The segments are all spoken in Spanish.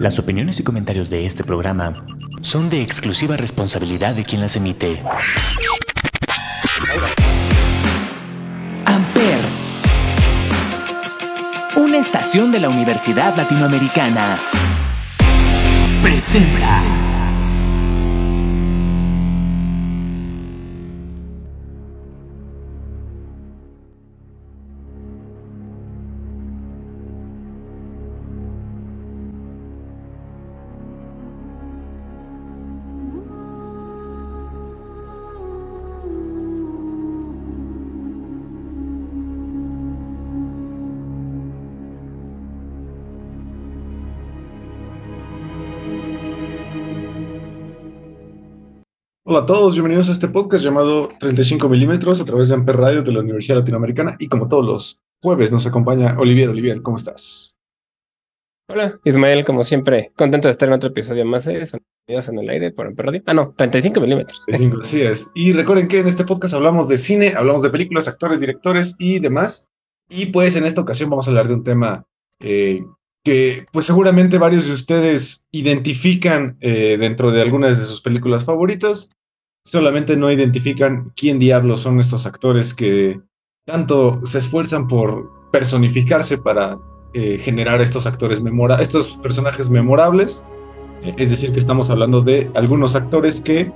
Las opiniones y comentarios de este programa son de exclusiva responsabilidad de quien las emite. Amper, una estación de la Universidad Latinoamericana, presenta. Hola a todos, bienvenidos a este podcast llamado 35 milímetros a través de Amper Radio de la Universidad Latinoamericana y como todos los jueves nos acompaña Olivier. Olivier, ¿cómo estás? Hola, Ismael, como siempre, contento de estar en otro episodio más de Sonidos en el Aire por Amper Radio. Ah, no, 35 milímetros. 35, así es. Y recuerden que en este podcast hablamos de cine, hablamos de películas, actores, directores y demás. Y pues en esta ocasión vamos a hablar de un tema eh, que pues seguramente varios de ustedes identifican eh, dentro de algunas de sus películas favoritas, solamente no identifican quién diablos son estos actores que tanto se esfuerzan por personificarse para eh, generar estos actores memora estos personajes memorables. Eh, es decir, que estamos hablando de algunos actores que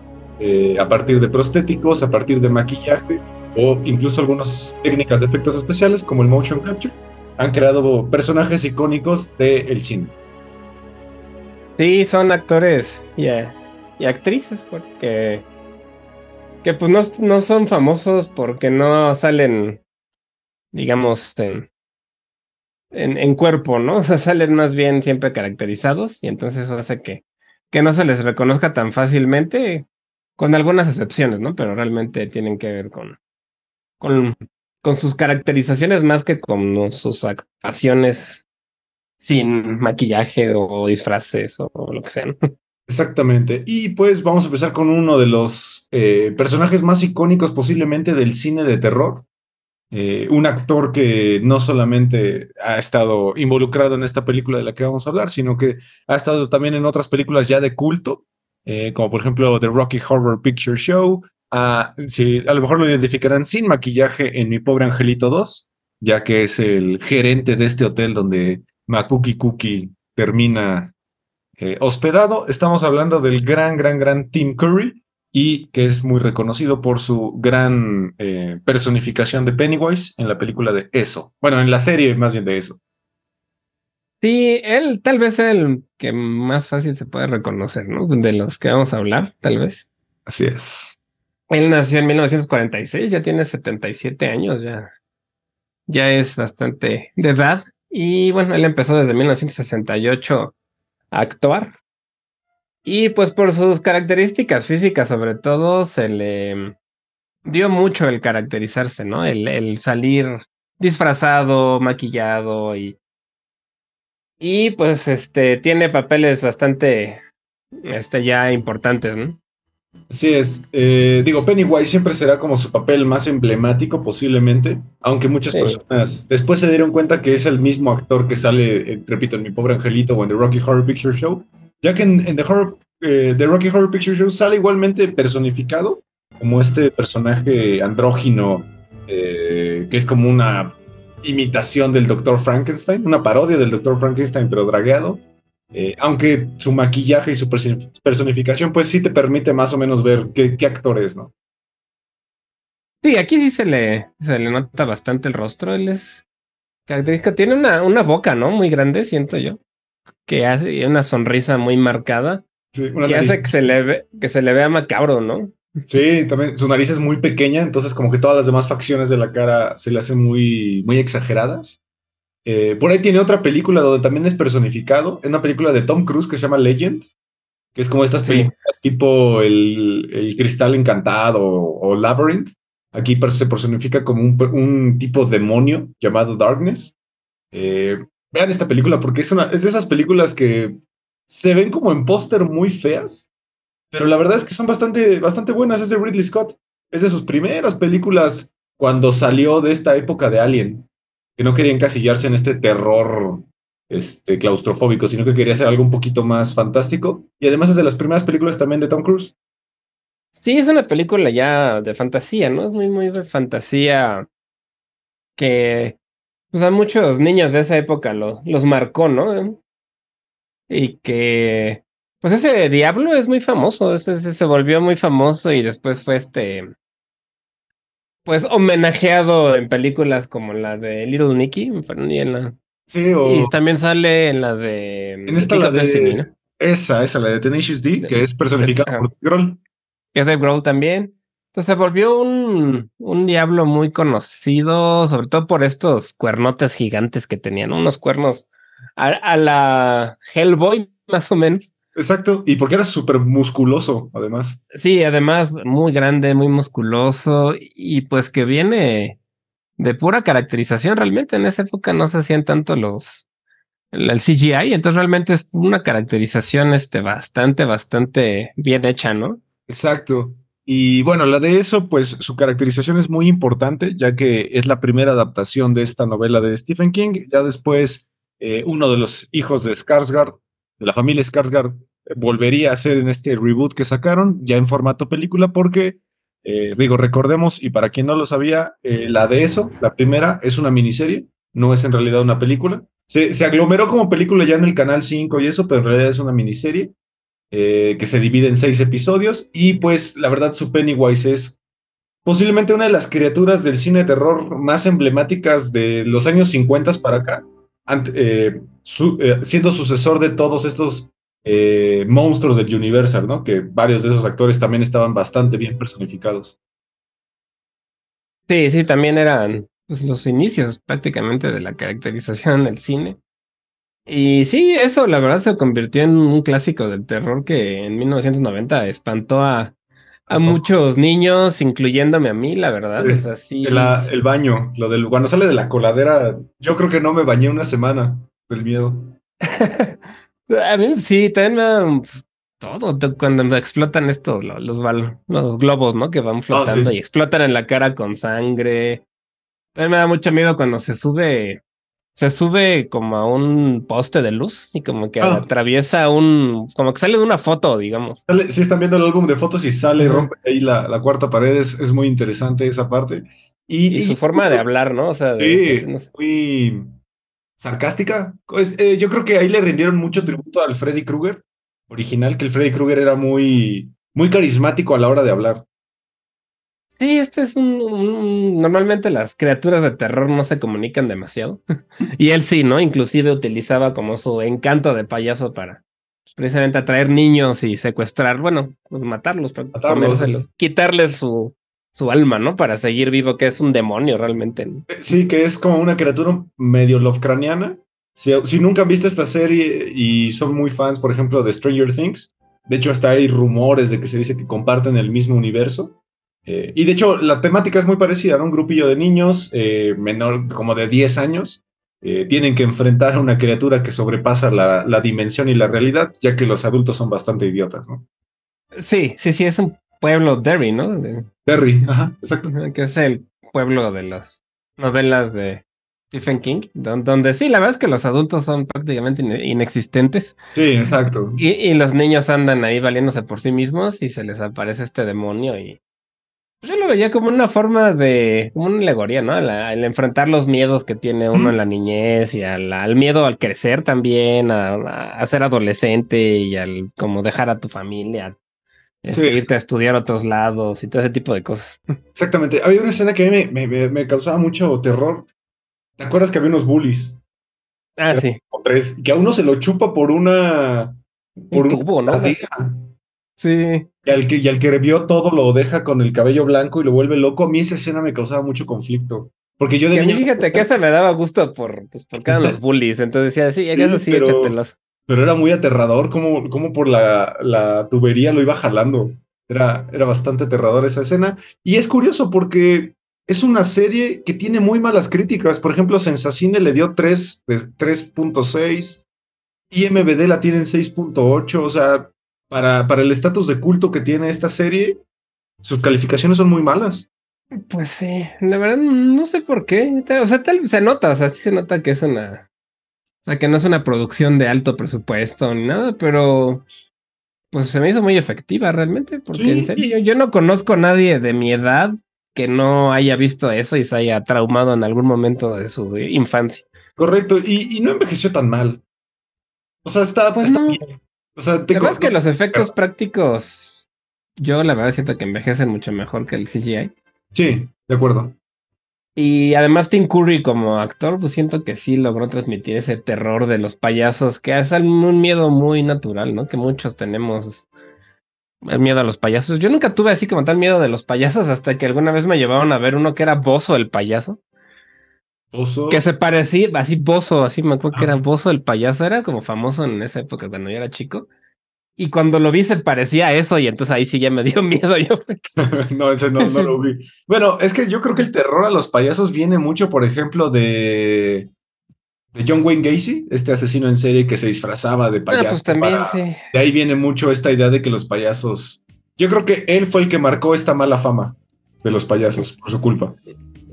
a partir de prostéticos, a partir de maquillaje o incluso algunas técnicas de efectos especiales como el motion capture, han creado personajes icónicos del cine. Sí, son actores y, y actrices, porque que pues no, no, son famosos porque no salen, digamos, en, en, cuerpo, ¿no? O salen más bien siempre caracterizados y entonces eso hace que, que no se les reconozca tan fácilmente, con algunas excepciones, ¿no? Pero realmente tienen que ver con, con con sus caracterizaciones más que con sus actuaciones sin maquillaje o disfraces o lo que sea. Exactamente. Y pues vamos a empezar con uno de los eh, personajes más icónicos posiblemente del cine de terror. Eh, un actor que no solamente ha estado involucrado en esta película de la que vamos a hablar, sino que ha estado también en otras películas ya de culto, eh, como por ejemplo The Rocky Horror Picture Show, a, sí, a lo mejor lo identificarán sin maquillaje en Mi Pobre Angelito 2, ya que es el gerente de este hotel donde Makuki Cookie termina eh, hospedado. Estamos hablando del gran, gran, gran Tim Curry y que es muy reconocido por su gran eh, personificación de Pennywise en la película de Eso. Bueno, en la serie más bien de Eso. Sí, él tal vez el que más fácil se puede reconocer, ¿no? De los que vamos a hablar, tal vez. Así es. Él nació en 1946, ya tiene 77 años, ya, ya es bastante de edad. Y bueno, él empezó desde 1968 a actuar. Y pues por sus características físicas, sobre todo, se le dio mucho el caracterizarse, ¿no? El, el salir disfrazado, maquillado y. Y pues este tiene papeles bastante este, ya importantes, ¿no? Así es. Eh, digo, Pennywise siempre será como su papel más emblemático posiblemente, aunque muchas personas después se dieron cuenta que es el mismo actor que sale, eh, repito, en Mi Pobre Angelito o en The Rocky Horror Picture Show, ya que en, The, Horror, eh, The Rocky Horror Picture Show sale igualmente personificado como este personaje andrógino que es como una imitación del Dr. Frankenstein, una parodia del Dr. Frankenstein pero dragueado. Eh, aunque su maquillaje y su personificación, pues sí te permite más o menos ver qué, actor es, ¿no? Sí, aquí sí se le, se le nota bastante el rostro. Él es característico. Tiene una, una boca, ¿no? Muy grande, siento yo. Que hace una sonrisa muy marcada. Sí, que hace que se, le ve, que se le vea macabro, ¿no? Sí, también su nariz es muy pequeña, entonces como que todas las demás facciones de la cara se le hacen muy, muy exageradas. Eh, por ahí tiene otra película donde también es personificado, es una película de Tom Cruise que se llama Legend, que es como estas películas tipo el, Cristal Encantado o, Labyrinth. Aquí se personifica como un, tipo demonio llamado Darkness. Eh, vean esta película porque es, una, es de esas películas que se ven como en póster muy feas, pero la verdad es que son bastante, bastante buenas. Es de Ridley Scott. Es de sus primeras películas cuando salió de esta época de Alien que no quería encasillarse en este terror este, claustrofóbico, sino que quería hacer algo un poquito más fantástico. Y además es de las primeras películas también de Tom Cruise. Sí, es una película ya de fantasía, ¿no? Es muy, muy de fantasía que pues a muchos niños de esa época lo, los marcó, ¿no? Y que pues ese diablo es muy famoso, ese, se volvió muy famoso y después fue este pues homenajeado en películas como la de Little Nicky, y en la Sí, o y también sale en la de en esta la de esa, esa la de Tenacious D, que es personificada por Grohl. Que es de Grohl también. Entonces se volvió un, un diablo muy conocido, sobre todo por estos cuernotes gigantes que tenían, unos cuernos a, a la Hellboy, más o menos. Exacto, y porque era súper musculoso, además. Sí, además muy grande, muy musculoso, y pues que viene de pura caracterización. Realmente en esa época no se hacían tanto los el CGI, entonces realmente es una caracterización este, bastante, bastante bien hecha, ¿no? Exacto. Y bueno, la de eso, pues su caracterización es muy importante, ya que es la primera adaptación de esta novela de Stephen King. Ya después, eh, uno de los hijos de Skarsgård, de la familia Skarsgård, volvería a hacer en este reboot que sacaron, ya en formato película, porque, eh, digo, recordemos, y para quien no lo sabía, eh, la de eso, la primera, es una miniserie, no es en realidad una película. Se, se aglomeró como película ya en el Canal 5 y eso, pero en realidad es una miniserie. Eh, que se divide en seis episodios. Y pues la verdad, su Pennywise es posiblemente una de las criaturas del cine de terror más emblemáticas de los años 50 para acá, siendo sucesor de todos estos monstruos del Universal, ¿no? Que varios de esos actores también estaban bastante bien personificados. Sí, sí, también eran pues, los inicios prácticamente de la caracterización del cine. Y sí, eso la verdad se convirtió en un clásico del terror que en 1990 espantó a, a muchos niños, incluyéndome a mí, la verdad. Es así. el baño, lo del cuando sale de la coladera, yo creo que no me bañé una semana del miedo. a mí sí, también me pues, todo cuando explotan estos los, los, globos, ¿no? Que van ah, flotando y explotan en la cara con sangre. También me da mucho miedo cuando se sube se sube como a un poste de luz y como que ah. atraviesa un, como que sale de una foto, digamos. Si están viendo el álbum de fotos y sale, rompe ahí la, la cuarta pared, es, muy interesante esa parte. Y, su forma de hablar, ¿no? O sea, muy sarcástica. Pues, eh, yo creo que ahí le rindieron mucho tributo al Freddy Krueger original, que el Freddy Krueger era muy, muy carismático a la hora de hablar. Sí, este es un, Normalmente las criaturas de terror no se comunican demasiado. y él sí, ¿no? Inclusive utilizaba como su encanto de payaso para precisamente atraer niños y secuestrar, bueno, pues matarlos, matarlos. quitarles su, su alma, ¿no? Para seguir vivo, que es un demonio realmente. Eh, sí, que es como una criatura medio lovecraniana. Si, si nunca han visto esta serie y son muy fans, por ejemplo, de Stranger Things, de hecho hasta hay rumores de que se dice que comparten el mismo universo. Eh, y de hecho, la temática es muy parecida, ¿no? Un grupillo de niños, eh, menor, como de 10 años, eh, tienen que enfrentar a una criatura que sobrepasa la, la, dimensión y la realidad, ya que los adultos son bastante idiotas, ¿no? Sí, sí, sí, es un pueblo Derry, ¿no? Derry, ajá, exacto. Que es el pueblo de las novelas de Stephen King, donde sí, la verdad es que los adultos son prácticamente inexistentes. Sí, exacto. Y, y, los niños andan ahí valiéndose por sí mismos y se les aparece este demonio y yo lo veía como una forma de, como una alegoría, ¿no? el enfrentar los miedos que tiene uno en la niñez y al, miedo al crecer también, a, ser adolescente y al como dejar a tu familia, este, irte a estudiar a otros lados y todo ese tipo de cosas. Exactamente. Había una escena que a mí me, me, causaba mucho terror. ¿Te acuerdas que había unos bullies? Ah, sí. O tres, que a uno se lo chupa por una... Por un tubo, ¿no? Sí. Y al, que, y al que vio todo lo deja con el cabello blanco y lo vuelve loco. A mí esa escena me causaba mucho conflicto. Porque yo de niño... Fíjate que esa me daba gusto por, pues, porque eran los bullies. Entonces decía, sí, eso sí, pero, échatelos. Pero era muy aterrador como, como por la, la tubería lo iba jalando. Era, era bastante aterrador esa escena. Y es curioso porque es una serie que tiene muy malas críticas. Por ejemplo, Sensacine le dio 3 3.6. IMBD la tiene en 6.8. O sea, para, para el estatus de culto que tiene esta serie, sus calificaciones son muy malas. Pues sí, la verdad no sé por qué. O sea, tal, se nota, o sea, sí se nota que es una O sea, que no es una producción de alto presupuesto ni nada, pero pues se me hizo muy efectiva realmente, porque Sí. en serio, yo, yo no conozco a nadie de mi edad que no haya visto eso y se haya traumado en algún momento de su infancia. Correcto, y, y no envejeció tan mal. O sea, está, Pues está no. bien. O sea, te La verdad es co- que los efectos prácticos, yo la verdad siento que envejecen mucho mejor que el CGI. Sí, de acuerdo. Y además Tim Curry como actor, pues siento que sí logró transmitir ese terror de los payasos, que es un miedo muy natural, ¿no? Que muchos tenemos el miedo a los payasos. Yo nunca tuve así como tal miedo de los payasos hasta que alguna vez me llevaron a ver uno que era Bozo el payaso, Oso. que se parecía, así Bozo, así me acuerdo que era. Bozo el payaso, era como famoso en esa época cuando yo era chico. Y cuando lo vi se parecía a eso y entonces ahí sí ya me dio miedo. Yo no, ese no, no lo vi. Bueno, es que yo creo que el terror a los payasos viene mucho, por ejemplo, de, de John Wayne Gacy, este asesino en serie que se disfrazaba de payaso. Ah, pues también, para- sí. De ahí viene mucho esta idea de que los payasos. Yo creo que él fue el que marcó esta mala fama de los payasos, por su culpa.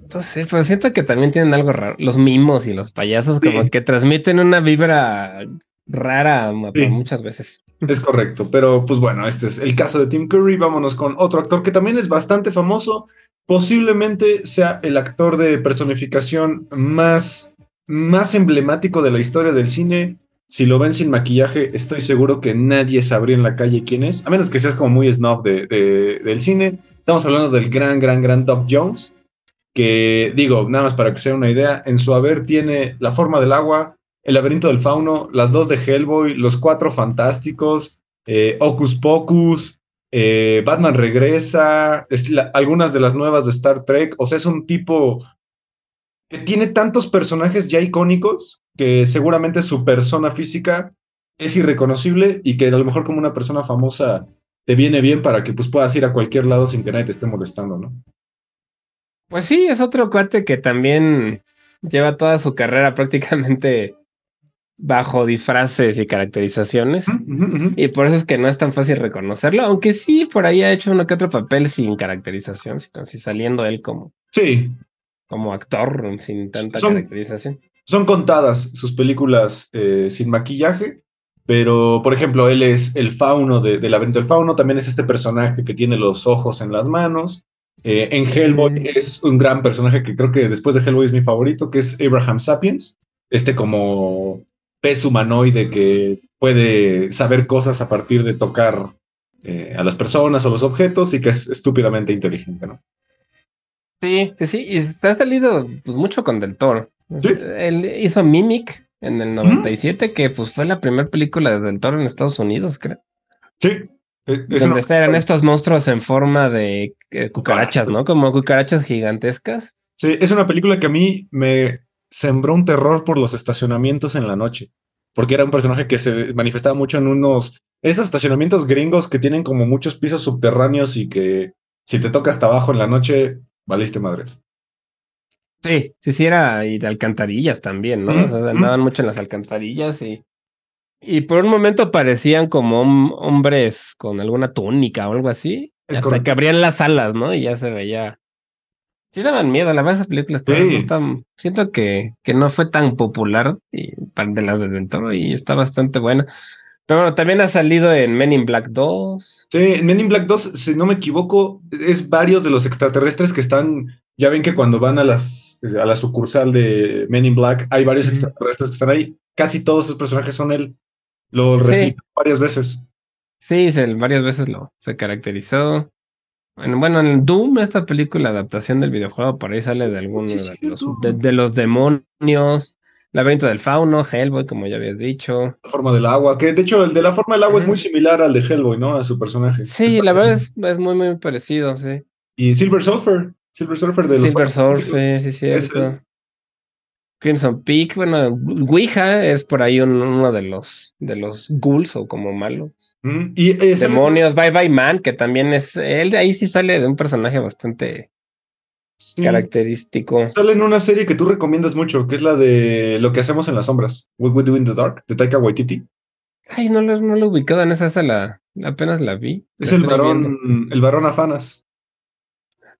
Pues sí, pero siento que también tienen algo raro. Los mimos y los payasos como que transmiten una vibra rara Sí. muchas veces. Es correcto, pero pues bueno, este es el caso de Tim Curry. Vámonos con otro actor que también es bastante famoso. Posiblemente sea el actor de personificación más, más emblemático de la historia del cine. Si lo ven sin maquillaje, estoy seguro que nadie sabría en la calle quién es, a menos que seas como muy snob de, de- del cine. Estamos hablando del gran, gran, gran Doc Jones, que digo, nada más para que sea una idea, en su haber tiene la forma del agua, el laberinto del fauno, las dos de Hellboy, los cuatro fantásticos, eh, Ocus Pocus, eh, Batman regresa, algunas de las nuevas de Star Trek. O sea, es un tipo que tiene tantos personajes ya icónicos que seguramente su persona física es irreconocible y que a lo mejor como una persona famosa te viene bien para que pues puedas ir a cualquier lado sin que nadie te esté molestando, ¿no? Pues sí, es otro cuate que también lleva toda su carrera prácticamente bajo disfraces y caracterizaciones. Y por eso es que no es tan fácil reconocerlo, aunque sí, por ahí ha hecho uno que otro papel sin caracterización, sino así saliendo él como, Sí, como actor, sin tanta Son- caracterización. son contadas sus películas eh, sin maquillaje, pero por ejemplo, él es el fauno de, del laberinto del fauno, también es este personaje que tiene los ojos en las manos. Eh, en Hellboy es un gran personaje que creo que después de Hellboy es mi favorito, que es Abraham Sapiens, este como pez humanoide que puede saber cosas a partir de tocar eh, a las personas o los objetos y que es estúpidamente inteligente, ¿no? Sí, sí, sí, y se ha salido pues, mucho con Del Toro. Sí. Él hizo Mimic en el 97, que pues fue la primera película de Del Toro en Estados Unidos, creo. Sí. eh, es donde una- eran estos monstruos en forma de eh, cucarachas, ¿no? Como cucarachas gigantescas. Sí, es una película que a mí me sembró un terror por los estacionamientos en la noche, porque era un personaje que se manifestaba mucho en unos, esos estacionamientos gringos que tienen como muchos pisos subterráneos y que si te toca hasta abajo en la noche, valiste madres. Sí, sí, sí, era y de alcantarillas también, ¿no? O sea, andaban mucho en las alcantarillas y. Y por un momento parecían como hom- hombres con alguna túnica o algo así. Es hasta correcto. que abrían las alas, ¿no? Y ya se veía. Sí daban miedo, la verdad esa película estaba Sí. no tan- siento que, que no fue tan popular y, de las de Del Toro y está bastante buena. Pero bueno, también ha salido en Men in Black 2. Sí, en Men in Black 2, si no me equivoco, es varios de los extraterrestres que están, ya ven que cuando van a las a la sucursal de Men in Black, hay varios extraterrestres que están ahí. Casi todos esos personajes son él. Lo Sí. repito varias veces. Sí, se, varias veces lo se caracterizó. Bueno, bueno, en Doom, esta película adaptación del videojuego, por ahí sale de alguno Sí, de, los, de, de los demonios, Laberinto del Fauno, Hellboy, como ya habías dicho. La forma del agua, que de hecho el de la forma del agua es muy similar al de Hellboy, ¿no? A su personaje. Sí, la verdad es, es muy, muy parecido, sí. Y Silver Surfer, Silver Surfer de los Silver Surfer, sí, sí, Es cierto. Crimson Peak, bueno, Ouija es por ahí un- uno de los, de los ghouls o como malos. Mm, Y Demonios, Bye Bye Man, que también es, él de ahí sí sale de un personaje bastante sí, característico. sale en una serie que tú recomiendas mucho, que es la de Lo que hacemos en las sombras, What We Do in the Dark, de Taika Waititi. Ay, no lo, no lo he ubicado en esa, esa la, apenas la vi. Es La el viendo. varón, el varón Afanas.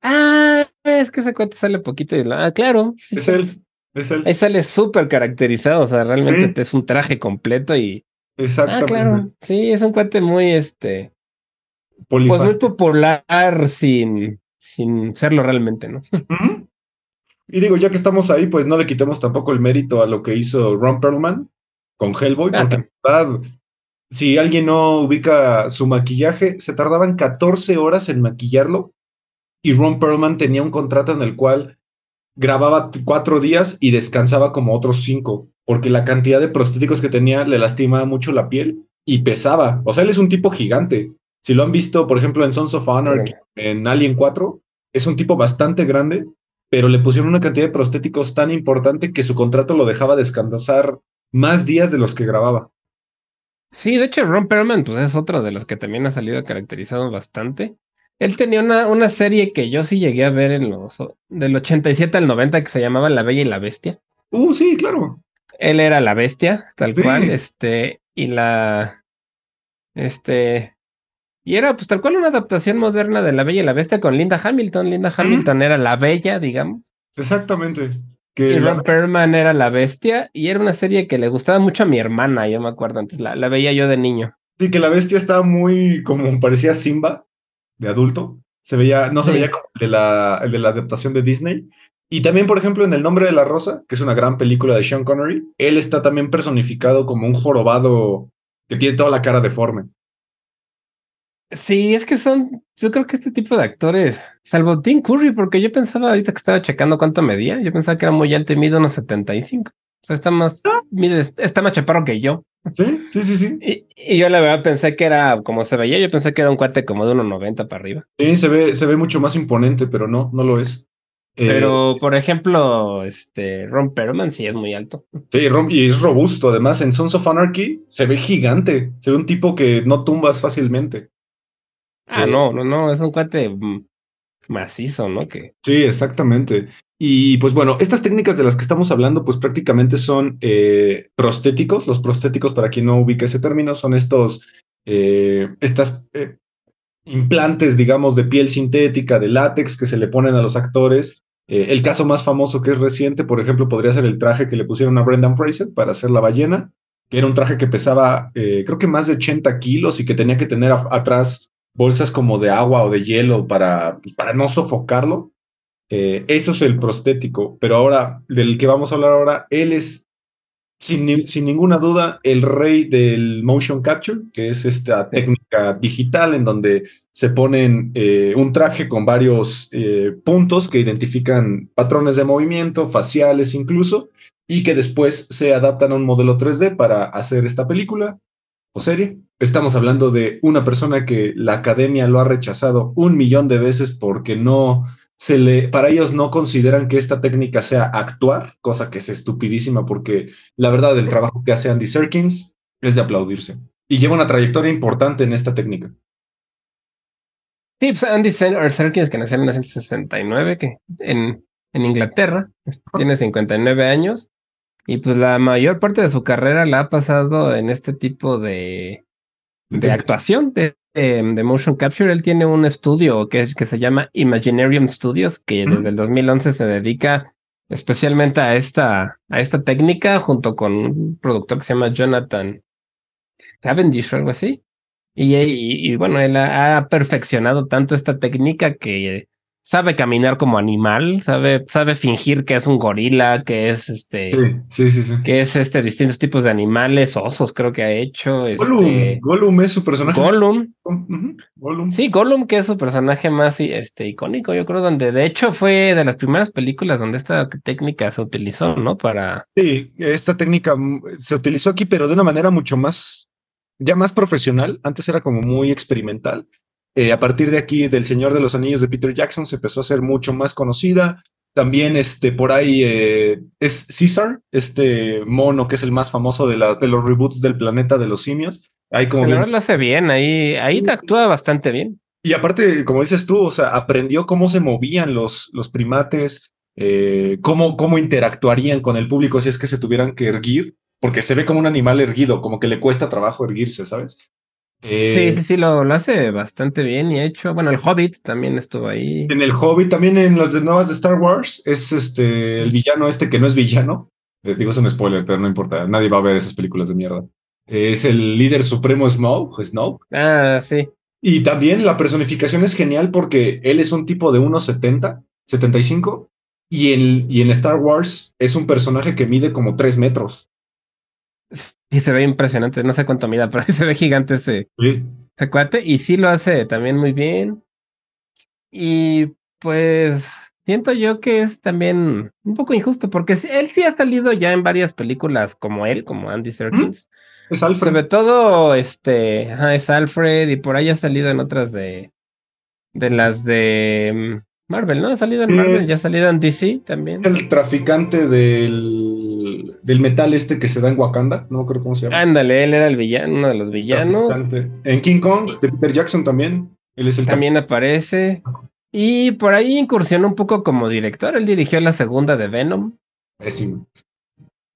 Ah, es que ese cuate sale poquito y la, ah, claro. sí, Es sí. él. Es él. Ahí sale súper caracterizado, o sea, realmente es un traje completo y. Exactamente. Ah, claro. Sí, es un cuate muy, este. Pues muy popular sin, sin serlo realmente, ¿no? Y digo, ya que estamos ahí, pues no le quitemos tampoco el mérito a lo que hizo Ron Perlman con Hellboy, ah, porque en verdad, si alguien no ubica su maquillaje, se tardaban 14 horas en maquillarlo y Ron Perlman tenía un contrato en el cual grababa cuatro días y descansaba como otros cinco, porque la cantidad de prostéticos que tenía le lastimaba mucho la piel y pesaba. O sea, él es un tipo gigante. Si lo han visto, por ejemplo, en Sons of Honor, en Alien 4, es un tipo bastante grande, pero le pusieron una cantidad de prostéticos tan importante que su contrato lo dejaba descansar más días de los que grababa. Sí, de hecho, Ron Perlman pues, es otro de los que también ha salido caracterizado bastante. Él tenía una, una serie que yo sí llegué a ver en los del 87 al 90 que se llamaba La Bella y la Bestia. Uh, sí, claro. Él era la bestia, tal cual, este, y la, este, y era pues tal cual una adaptación moderna de La Bella y la Bestia con Linda Hamilton. Linda Hamilton era la bella, digamos. Exactamente. y Ron Perlman era la bestia, y era una serie que le gustaba mucho a mi hermana, yo me acuerdo antes, la, la veía yo de niño. Sí, que la bestia estaba muy, como parecía Simba, de adulto. Se veía, no se veía como el de, la, el de la adaptación de Disney. Y también, por ejemplo, en El nombre de la rosa, que es una gran película de Sean Connery, él está también personificado como un jorobado que tiene toda la cara deforme. Sí, es que son, yo creo que este tipo de actores, salvo Tim Curry, porque yo pensaba ahorita que estaba checando cuánto medía, yo pensaba que era muy alto y mide unos 75. O sea, está más, ah. mide, está más chaparro que yo. Sí, sí, sí, sí. Y, yo la verdad pensé que era, como se veía, yo pensé que era un cuate como de 1,90 para arriba. Sí, se ve, se ve mucho más imponente, pero no, no lo es. Eh, pero, por ejemplo, este Ron Perlman sí es muy alto. Sí, y es robusto. Además, en Sons of Anarchy se ve gigante. Se ve un tipo que no tumbas fácilmente. Ah, no, no, no, es un cuate macizo, ¿no? Que... Sí, exactamente. Y pues bueno, estas técnicas de las que estamos hablando, pues prácticamente son eh, prostéticos. Los prostéticos, para quien no ubique ese término, son estos, eh, estas eh, implantes, digamos, de piel sintética, de látex que se le ponen a los actores. el caso más famoso que es reciente, por ejemplo, podría ser el traje que le pusieron a Brendan Fraser para hacer la ballena, que era un traje que pesaba, creo que más de 80 kilos y que tenía que tener atrás bolsas como de agua o de hielo para, pues, para no sofocarlo. Eh, eso es el prostético, pero ahora, del que vamos a hablar ahora, él es sin, sin, ninguna duda el rey del motion capture, que es esta técnica digital en donde se ponen eh, un traje con varios eh, puntos que identifican patrones de movimiento, faciales incluso, y que después se adaptan a un modelo 3D para hacer esta película o serie. Estamos hablando de una persona que la academia lo ha rechazado un millón de veces porque no se le, para ellos no consideran que esta técnica sea actuar, cosa que es estupidísima porque la verdad el trabajo que hace Andy Serkins es de aplaudirse y lleva una trayectoria importante en esta técnica. Sí, pues Andy Serkins, que nació en 1969, que en, en Inglaterra, tiene 59 años, y pues la mayor parte de su carrera la ha pasado en este tipo de, de actuación, de, de, motion capture. Él tiene un estudio que, es, que se llama Imaginarium Studios, que desde el 2011 se dedica especialmente a esta, a esta técnica, junto con un productor que se llama Jonathan Cavendish o algo así. Y, y, y bueno, él ha, perfeccionado tanto esta técnica que sabe caminar como animal, sabe, sabe fingir que es un gorila, que es este, sí, sí, sí, que es este distintos tipos de animales, osos creo que ha hecho. Gollum, este, Gollum es su personaje. Gollum. Sí, Gollum que es su personaje más este icónico, yo creo, donde de hecho fue de las primeras películas donde esta técnica se utilizó, ¿no? Para. Sí, esta técnica mm, se utilizó aquí, pero de una manera mucho más, ya más profesional. Antes era como muy experimental. Eh, a partir de aquí, del Señor de los Anillos de Peter Jackson, se empezó a ser mucho más conocida. También este, por ahí eh, es Caesar, este mono que es el más famoso de, la, de los reboots del planeta de los simios. Ahí como Pero lo hace bien, ahí, ahí actúa bastante bien. Y aparte, como dices tú, o sea, aprendió cómo se movían los, los primates, eh, cómo, cómo interactuarían con el público si es que se tuvieran que erguir, porque se ve como un animal erguido, como que le cuesta trabajo erguirse, ¿sabes? Eh, sí, sí, sí, lo, lo hace bastante bien y ha hecho. Bueno, el Hobbit también estuvo ahí. En el Hobbit, también en las de nuevas de Star Wars, es este el villano este que no es villano. Eh, digo, es un spoiler, pero no importa. Nadie va a ver esas películas de mierda. Eh, es el líder supremo Smaug, Snow. Ah, sí. Y también la personificación es genial porque él es un tipo de 1,70, 75, y en, y en Star Wars es un personaje que mide como 3 metros. Y se ve impresionante. No sé cuánto mida, pero se ve gigante ese, Sí. ese cuate. Y sí lo hace también muy bien. Y pues siento yo que es también un poco injusto porque él sí ha salido ya en varias películas como él, como Andy Serkis. Es Alfred. Sobre todo, este, ajá, es Alfred y por ahí ha salido en otras de, de las de mm, Marvel, ¿no? Ha salido en Marvel, Es- ya ha salido en DC también. el traficante del, del metal este que se da en Wakanda, no creo cómo se llama. Ándale, él era el villano, uno de los villanos. En King Kong, de Peter Jackson también. Él es el También aparece. Y por ahí incursionó un poco como director. Él dirigió la segunda de Venom. Pésimo.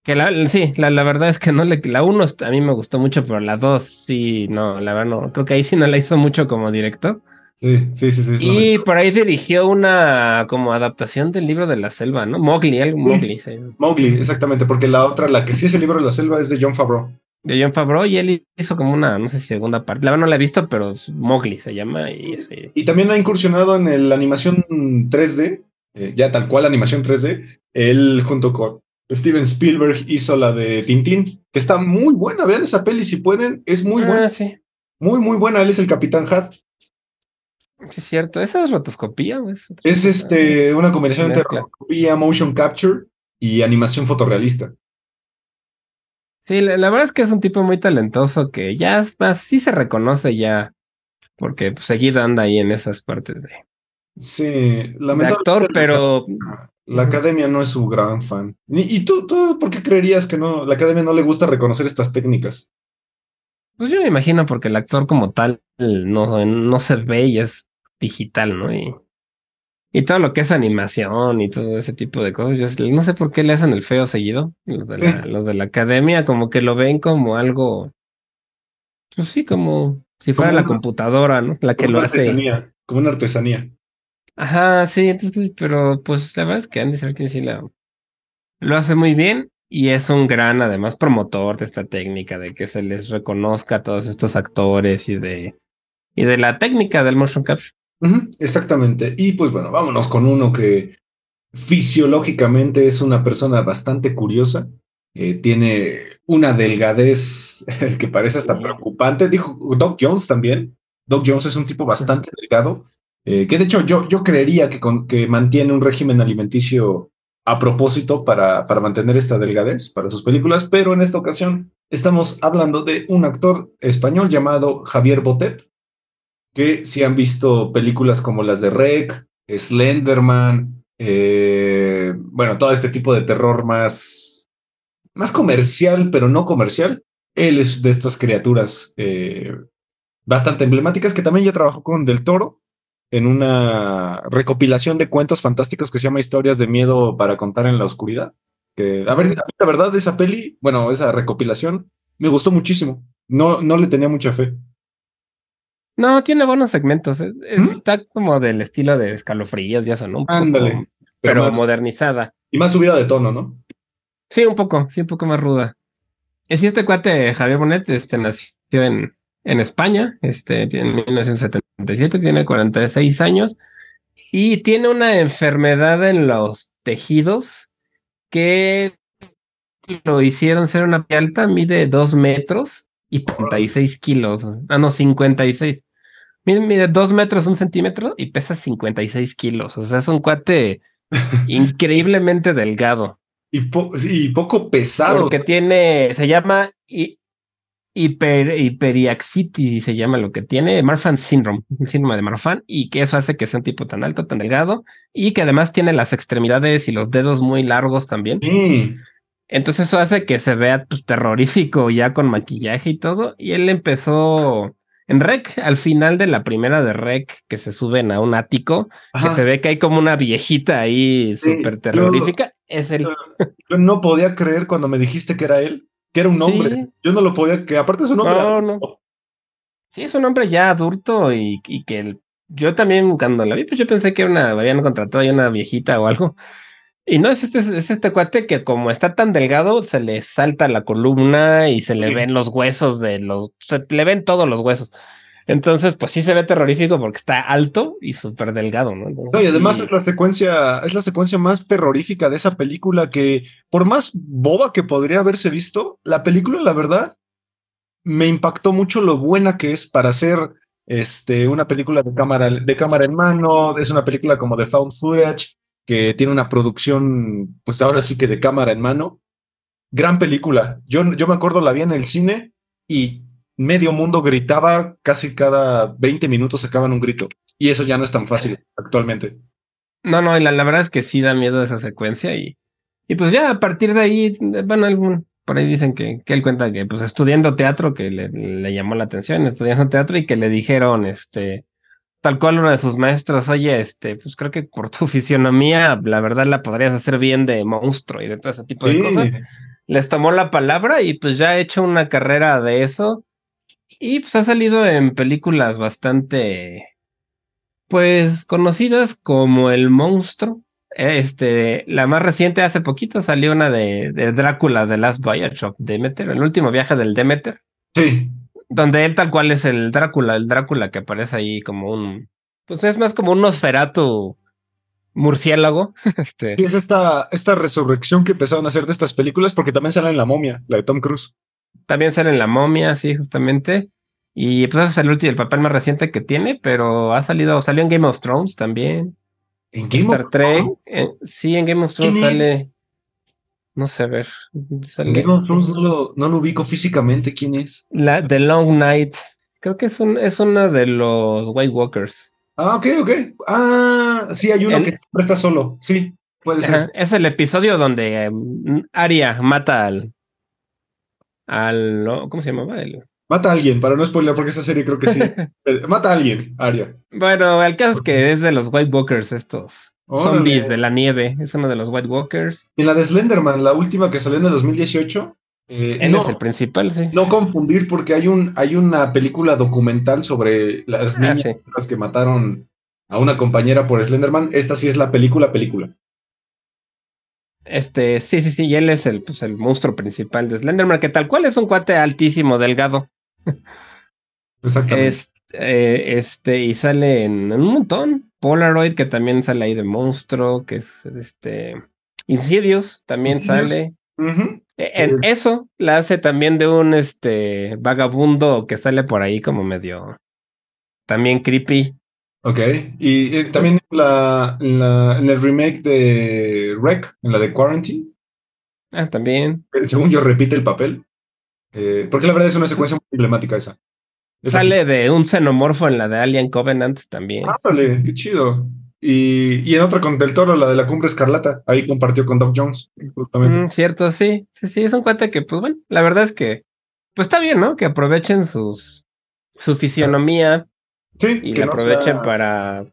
Que la, sí, la, la verdad es que no le. La uno a mí me gustó mucho, pero la dos sí, no, la verdad no. Creo que ahí sí no la hizo mucho como director. Sí, sí, sí, sí. Y por ahí dirigió una como adaptación del libro de la selva, ¿no? Mowgli, algo Mowgli, sí. Mowgli, exactamente, porque la otra, la que sí es el libro de la selva, es de John Favreau. De John Favreau y él hizo como una, no sé si segunda parte. La verdad no la he visto, pero Mowgli se llama. Y, sí. Y también ha incursionado en la animación 3D, eh, ya tal cual animación 3D. Él junto con Steven Spielberg hizo la de Tintín, que está muy buena. Vean esa peli si pueden, es muy Ah, buena, sí, muy, muy buena. Él es el Capitán Hat. Sí es cierto. Esa es rotoscopía, güey. Es este una combinación entre rotoscopía, motion capture y animación fotorrealista. Sí, la, la verdad es que es un tipo muy talentoso que ya es más, sí se reconoce ya, porque pues, seguido anda ahí en esas partes de, Sí, de lamentablemente. actor, pero La academia no es su gran fan. ¿Y, y tú, tú por qué creerías que no? La academia no le gusta reconocer estas técnicas. pues yo me imagino porque el actor como tal no, no se ve y es digital, ¿no? Y, y todo lo que es animación y todo ese tipo de cosas, yo no sé por qué le hacen el feo seguido, los de la, los de la academia como que lo ven como algo, pues sí, como si fuera Como la una- computadora, ¿no? La que como lo una hace. artesanía. Como una artesanía. Ajá, sí, entonces, pero pues la verdad es que Andy Serkis sí la, lo hace muy bien y es un gran, además, promotor de esta técnica, de que se les reconozca a todos estos actores y de, y de la técnica del motion capture. Exactamente. Y pues bueno, vámonos con uno que fisiológicamente es una persona bastante curiosa. Eh, tiene una delgadez que parece hasta preocupante. Dijo Doc Jones también. Doc Jones es un tipo bastante delgado. eh, que de hecho yo, yo creería que, con, que mantiene un régimen alimenticio a propósito para, para mantener esta delgadez para sus películas, pero en esta ocasión estamos hablando de un actor español llamado Javier Botet, que si han visto películas como las de Rec, Slenderman, eh, bueno, todo este tipo de terror más, más comercial, pero no comercial, él es de estas criaturas eh, bastante emblemáticas que también ya trabajó con Del Toro en una recopilación de cuentos fantásticos que se llama Historias de Miedo para contar en la oscuridad. Que, a ver, la verdad, esa peli, bueno, esa recopilación, me gustó muchísimo. No, no le tenía mucha fe. No, tiene buenos segmentos. es- es- ¿Mm? Está como del estilo de escalofríos y eso, ¿no? Un poco, Ándale. pero modernizada. y más subida de tono, ¿no? Sí, un poco, sí, un poco más ruda. Y sí, este cuate, Javier Bonet, este, nació en, en España, este, tiene en 1977, tiene 46 años y tiene una enfermedad en los tejidos que lo hicieron ser una piel alta, mide 2 metros y 36 kilos. Ah, no, 56. Mide, 2 metros, un centímetro y pesa 56 kilos. O sea, es un cuate increíblemente delgado. Y, po- sí, y poco pesado. Porque tiene, se llama hi- hiper, hiperiaxitis, se llama lo que tiene, Marfan Syndrome, el síndrome de Marfan, y que eso hace que sea un tipo tan alto, tan delgado, y que además tiene las extremidades y los dedos muy largos también. Entonces eso hace que se vea pues, terrorífico ya con maquillaje y todo. Y él empezó en Rec, al final de la primera de Rec, que se suben a un ático, Ajá. que se ve que hay como una viejita ahí Sí, súper yo- terrorífica. Es el... Yo no podía creer cuando me dijiste que era él, que era un hombre. Sí. Yo no lo podía, que aparte su nombre No, era- no. Sí, es un hombre ya adulto y, y que el- yo también cuando la vi, pues yo pensé que era una, habían contratado ya una viejita o algo. Y no, es este, es este cuate que como está tan delgado, se le salta la columna y se le Sí. ven los huesos de los, se le ven todos los huesos. Entonces, pues sí se ve terrorífico porque está alto y súper delgado, ¿no? No, y además es la secuencia, es la secuencia más terrorífica de esa película que, por más boba que podría haberse visto, la película, la verdad, me impactó mucho lo buena que es para hacer este, una película de cámara, de cámara en mano, es una película como de found footage, que tiene una producción, pues ahora sí que de cámara en mano. Gran película. Yo, yo me acuerdo, la vi en el cine y medio mundo gritaba, casi cada 20 minutos sacaban un grito. Y eso ya no es tan fácil actualmente. No, no, y la, la verdad es que sí da miedo esa secuencia y, y pues ya a partir de ahí, bueno, algún, por ahí dicen que, que él cuenta que pues estudiando teatro que le, le llamó la atención, estudiando teatro y que le dijeron, este, tal cual uno de sus maestros, oye, este, pues creo que por tu fisionomía, la verdad la podrías hacer bien de monstruo y de todo ese tipo de Sí. cosas. Les tomó la palabra y pues ya ha hecho una carrera de eso y pues ha salido en películas bastante pues conocidas como El Monstruo. Este, la más reciente hace poquito salió una de, de Drácula, The Last Voyage of Demeter, el último viaje del Demeter, Sí, donde él tal cual es el Drácula, el Drácula que aparece ahí como un, pues es más como un Nosferatu murciélago. Este, es esta, esta resurrección que empezaron a hacer de estas películas, porque también sale en La Momia, la de Tom Cruise. también sale en La Momia, sí, justamente. Y pues ese es el último, el papel más reciente que tiene, pero ha salido, salió en Game of Thrones también. En Star Trek. Thrones? eh, sí, en Game of Thrones sale. No sé, a ver. En Sale, Game of Thrones no lo, no lo ubico físicamente. ¿Quién es? la, The Long Night. Creo que es, un, es una de los White Walkers. Ah, ok, ok. Ah, sí, hay uno El- que siempre está solo. Sí, puede ser. Ajá, Es el episodio donde eh, Arya mata al. al ¿Cómo se llamaba? El, Mata a alguien, para no spoiler, porque esa serie creo que sí. Eh, Mata a alguien, Aria. bueno, el caso es que es de los White Walkers, estos Órale. zombies de la nieve. Es uno de los White Walkers. En la de Slenderman, la última que salió en el 2018. eh, Él no, es el principal, sí. no confundir, porque hay, un, hay una película documental sobre las Ah, niñas sí. que mataron a una compañera por Slenderman. Esta sí es la película, película. Este, sí, sí, sí, y él es el, pues, el monstruo principal de Slenderman, que tal cual es un cuate altísimo, delgado. Exactamente. Es, eh, este, y sale en, en un montón. Polaroid, que también sale ahí de monstruo, que es este. Insidious también sale. Eh, En eso la hace también de un este vagabundo que sale por ahí como medio también creepy. Ok. Y también la, la- en el remake de Rec, en la de Quarantine, Ah, también. eh, según yo repite el papel. Eh, porque la verdad es una secuencia muy emblemática esa. Sale de un xenomorfo en la de Alien Covenant también. Ándale, qué chido. Y, y en otra con Del Toro, la de la Cumbre Escarlata, ahí compartió con Doc Jones, justamente. Mm, cierto, sí, sí, sí, es un cuate que, pues bueno, la verdad es que, pues está bien, ¿no? Que aprovechen sus, su fisionomía Sí, y que la no aprovechen sea- para...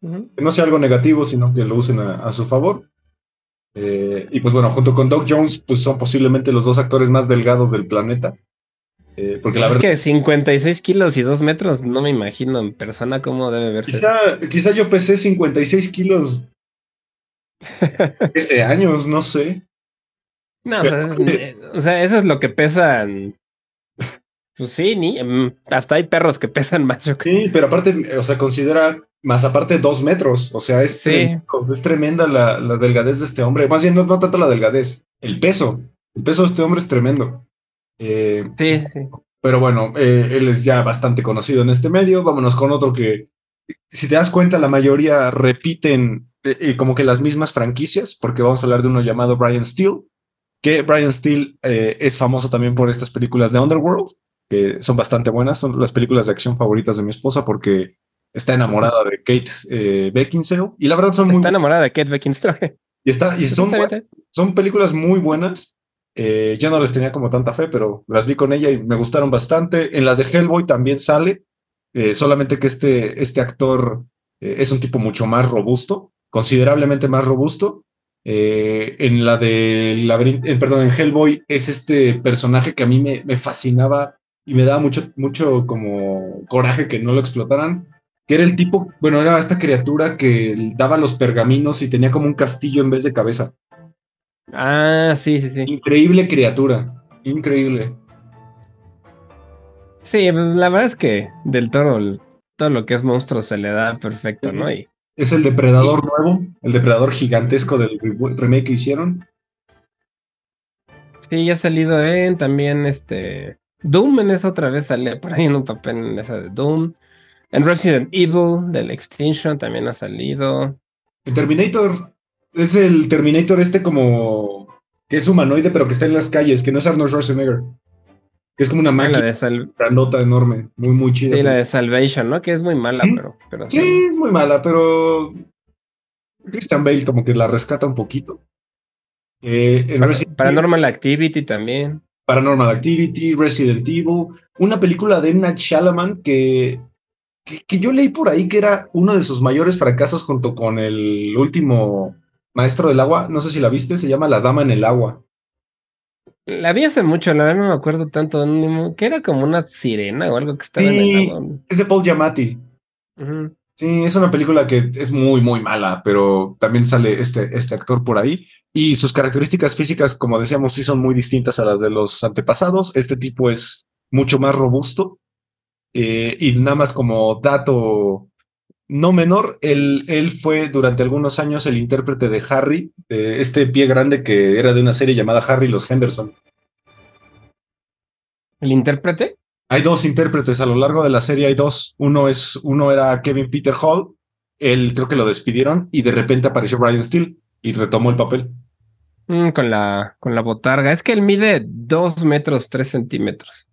Que no sea algo negativo, sino que lo usen a, a su favor. Eh, y pues bueno, junto con Doc Jones, pues son posiblemente los dos actores más delgados del planeta. Eh, porque la es verdad, que 56 kilos y 2 metros, no me imagino en persona cómo debe verse. quizá, quizá yo pesé 56 kilos hace años, no sé. No, o sea, es- eh, o sea, eso es lo que pesan. Pues sí, ni, mm, hasta hay perros que pesan más, yo creo. Sí, pero aparte, o sea, considera más aparte dos metros. O sea, es, Sí. tremendo, es tremenda la, la delgadez de este hombre. Más bien, no, no tanto la delgadez, el peso. El peso de este hombre es tremendo. Eh, Sí, sí. Pero bueno, eh, él es ya bastante conocido en este medio. Vámonos con otro que, si te das cuenta, la mayoría repiten eh, eh, como que las mismas franquicias, porque vamos a hablar de uno llamado Brian Steele, que Brian Steele eh, es famoso también por estas películas de Underworld, que son bastante buenas, son las películas de acción favoritas de mi esposa porque está enamorada de Kate eh, Beckinsale y la verdad son muy Está enamorada de Kate Beckinsale. y está y son Está está son películas muy buenas. Eh, yo no les tenía como tanta fe, pero las vi con ella y me gustaron bastante. En las de Hellboy también sale, eh, solamente que este, este actor eh, es un tipo mucho más robusto, considerablemente más robusto. En la de Laberinto, perdón, en Hellboy es este personaje que a mí me, me fascinaba y me daba mucho, mucho como coraje que no lo explotaran, que era el tipo, bueno, era esta criatura que daba los pergaminos y tenía como un castillo en vez de cabeza. Ah, sí, sí, sí. Increíble criatura, increíble. Sí, pues la verdad es que del toro, todo lo que es monstruo se le da perfecto, ¿no? Y, es el depredador nuevo, el depredador gigantesco del remake que hicieron. Sí, ya ha salido en también este. Doom en esa otra vez sale por ahí en un papel en esa de Doom. En Resident Evil del Extinction también ha salido. El Terminator es el Terminator este como que es humanoide pero que está en las calles, que no es Arnold Schwarzenegger. Que es como una máquina de grandota enorme, muy muy chida. Sí, la de Salvation, ¿no? Que es muy mala, pero, pero sí, es muy mala, pero Christian Bale como que la rescata un poquito. Eh, Paranormal Activity también. Paranormal Activity, Resident Evil, una película de Nat Shalaman que, que, yo leí por ahí que era uno de sus mayores fracasos junto con el último Maestro del Agua, no sé si la viste, se llama La Dama en el Agua. La vi hace mucho, la verdad no me acuerdo tanto, que era como una sirena o algo que estaba en el agua. Es de Paul Giamatti. Sí, es una película que es muy, muy mala, pero también sale este, este actor por ahí. Y sus características físicas, como decíamos, sí son muy distintas a las de los antepasados. Este tipo es mucho más robusto. Eh, y nada más como dato no menor, él, él, fue durante algunos años el intérprete de Harry, este pie grande que era de una serie llamada Harry los Henderson. ¿El intérprete? Hay dos intérpretes a lo largo de la serie, hay dos. Uno es, uno era Kevin Peter Hall, él creo que lo despidieron y de repente apareció Brian Steele y retomó el papel. Mm, con, la, con la botarga. Es que él mide dos metros tres centímetros.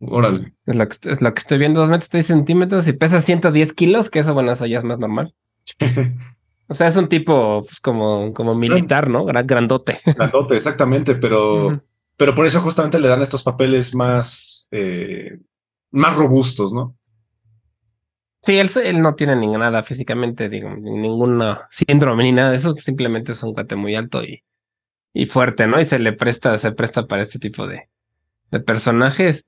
Órale. Es lo, que, es lo que estoy viendo, dos metros tres centímetros y pesa 110 kilos, que eso, bueno, eso ya es más normal. o sea, es un tipo pues, como, como militar, ¿no? Gran, grandote. Grandote, exactamente, pero, pero por eso justamente le dan estos papeles más, eh, más robustos, ¿no? Sí, él, él no tiene ni nada físicamente, digo, ninguna síndrome ni nada de eso, simplemente es un cuate muy alto y, y fuerte, ¿no? Y se le presta, se presta para este tipo de, de personajes.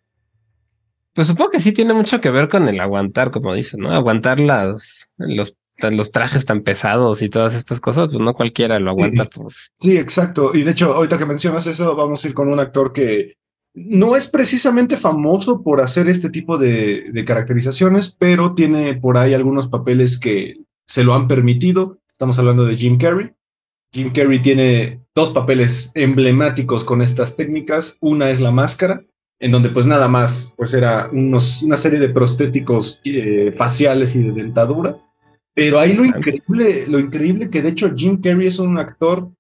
Pues supongo que sí tiene mucho que ver con el aguantar, como dice, ¿no? Aguantar las, los, los trajes tan pesados y todas estas cosas, pues no cualquiera lo aguanta por. Sí, exacto. Y de hecho, ahorita que mencionas eso, vamos a ir con un actor que no es precisamente famoso por hacer este tipo de, caracterizaciones, pero tiene por ahí algunos papeles que se lo han permitido. Estamos hablando de Jim Carrey. Jim Carrey tiene dos papeles emblemáticos con estas técnicas. Una es la máscara, en donde pues nada más pues era unos, una serie de prostéticos eh, faciales y de dentadura. Pero ahí lo increíble, lo increíble que de hecho Jim Carrey es un actor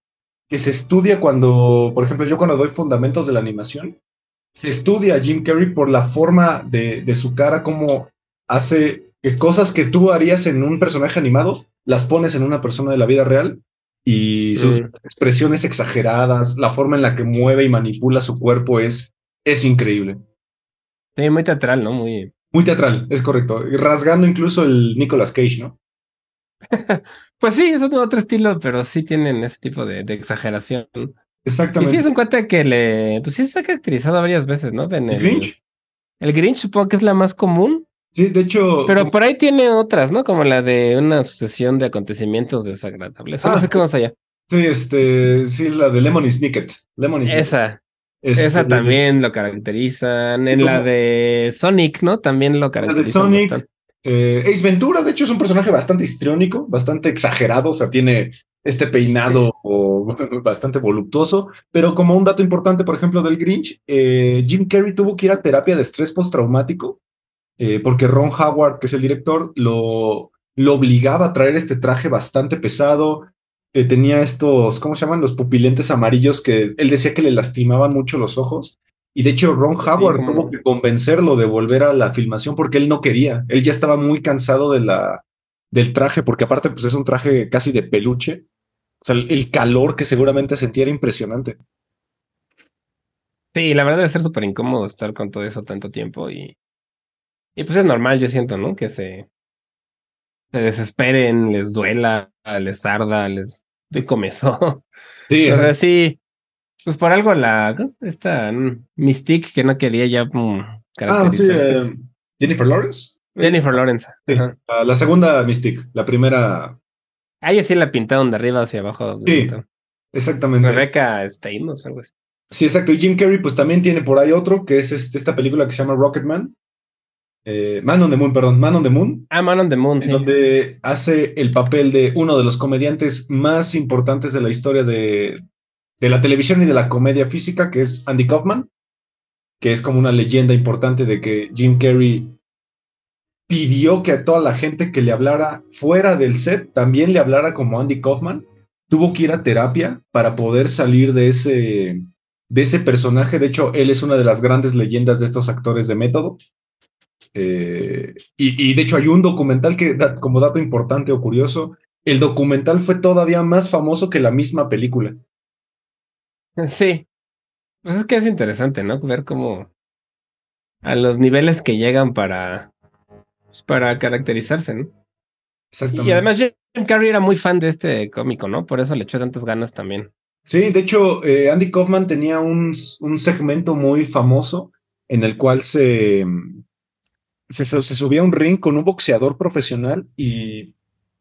que se estudia cuando, por ejemplo, yo cuando doy fundamentos de la animación, se estudia a Jim Carrey por la forma de, de su cara, como hace que cosas que tú harías en un personaje animado, las pones en una persona de la vida real y sus expresiones exageradas, la forma en la que mueve y manipula su cuerpo es, es increíble. Sí, muy teatral, ¿no? Muy... Muy teatral, es correcto. rasgando incluso el Nicolas Cage, ¿no? pues sí, es otro estilo, pero sí tienen ese tipo de, de exageración. Exactamente. Y sí es un cuate que le. Pues sí se ha caracterizado varias veces, ¿no? En el, Grinch? El Grinch supongo que es la más común. Sí, de hecho. Pero por ahí tiene otras, ¿no? Como la de una sucesión de acontecimientos desagradables. no sé qué más allá. Sí, este. Sí, la de Lemony Snicket. Lemony Esa. Esa este, también lo caracterizan. En la de Sonic, ¿no? También lo caracterizan. La de Sonic. Eh, Ace Ventura, de hecho, es un personaje bastante histriónico, bastante exagerado, o sea, tiene este peinado bastante voluptuoso, pero como un dato importante, por ejemplo, del Grinch, eh, Jim Carrey tuvo que ir a terapia de estrés postraumático eh, porque Ron Howard, que es el director, lo, lo obligaba a traer este traje bastante pesado. Eh, tenía estos, ¿cómo se llaman? Los pupilentes amarillos que él decía que le lastimaban mucho los ojos. Y de hecho, Ron Howard tuvo que convencerlo de volver a la filmación porque él no quería. Él ya estaba muy cansado de la, del traje, porque aparte, pues es un traje casi de peluche. O sea, el, calor que seguramente sentía era impresionante. Sí, la verdad debe ser súper incómodo estar con todo eso tanto tiempo y, y pues es normal, yo siento, ¿no? Que se, se desesperen, les duela, les arda, les de comezón. Sí, o sea, sí. Pues por algo la. Esta mm, Mystique que no quería ya. mm, Ah, sí, eh, Jennifer Lawrence. Jennifer Lawrence. Sí, la, segunda Mystique, la primera, A ella sí la pintaron de arriba hacia abajo. Sí. exactamente. Rebecca Stamos, algo así. Sí, exacto. Y Jim Carrey, pues también tiene por ahí otro, que es este- esta película que se llama Rocketman. Eh, Man on the Moon, perdón, Man on the Moon, Ah, Man on the Moon, en sí. donde hace el papel de uno de los comediantes más importantes de la historia de, de la televisión y de la comedia física, que es Andy Kaufman, que es como una leyenda importante de que Jim Carrey pidió que a toda la gente que le hablara fuera del set también le hablara como Andy Kaufman. Tuvo que ir a terapia para poder salir de ese, de ese personaje. De hecho, él es una de las grandes leyendas de estos actores de método. Eh, y, y de hecho hay un documental que, como dato importante o curioso, el documental fue todavía más famoso que la misma película. Sí. Pues es que es interesante, ¿no? Ver cómo a los niveles que llegan para, pues, para caracterizarse, ¿no? Exactamente. Y además Jim Carrey era muy fan de este cómico, ¿no? Por eso le echó tantas ganas también. Sí, de hecho, eh, Andy Kaufman tenía un, un segmento muy famoso en el cual se, se, se subía a un ring con un boxeador profesional y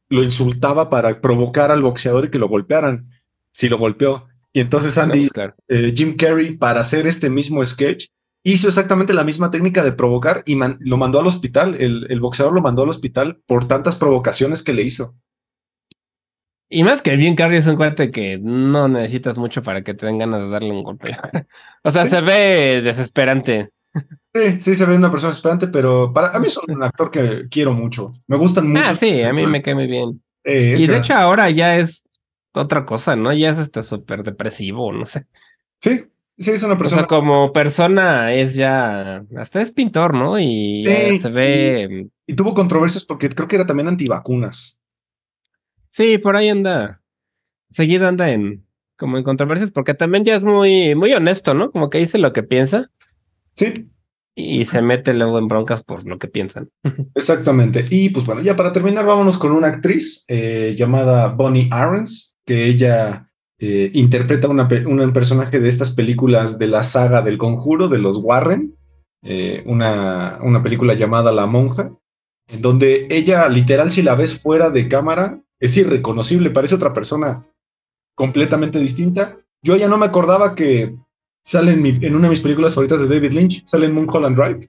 lo insultaba para provocar al boxeador y que lo golpearan, si lo golpeó. Y entonces Andy, claro. eh, Jim Carrey, para hacer este mismo sketch, hizo exactamente la misma técnica de provocar y man- lo mandó al hospital. El, el boxeador lo mandó al hospital por tantas provocaciones que le hizo. Y más que Jim Carrey es un cuate que no necesitas mucho para que te den ganas de darle un golpe. o sea, Sí. se ve desesperante. Sí, sí, se ve una persona esperante, pero para a mí es un actor que quiero mucho. Me gustan mucho. Ah, sí, a mí me cae muy bien. Eh, Y de gran- hecho ahora ya es otra cosa, ¿no? Ya es hasta súper depresivo, no sé. Sí, sí, es una O persona. sea, como persona es ya, hasta es pintor, ¿no? Y Sí, se ve, Y tuvo controversias porque creo que era también antivacunas. sí, por ahí anda, seguido anda en, como en controversias, porque también ya es muy, muy honesto, ¿no? Como que dice lo que piensa Sí, y se mete luego en broncas por lo que piensan. exactamente. Y pues bueno, ya para terminar, vámonos con una actriz eh, llamada Bonnie Arons, que ella eh, interpreta una, un personaje de estas películas de la saga del conjuro, de los Warren, eh, una, una película llamada La Monja, en donde ella literal si la ves fuera de cámara es irreconocible, parece otra persona completamente distinta. Yo ya no me acordaba que sale en, mi- en una de mis películas favoritas de David Lynch, sale en Mulholland Drive,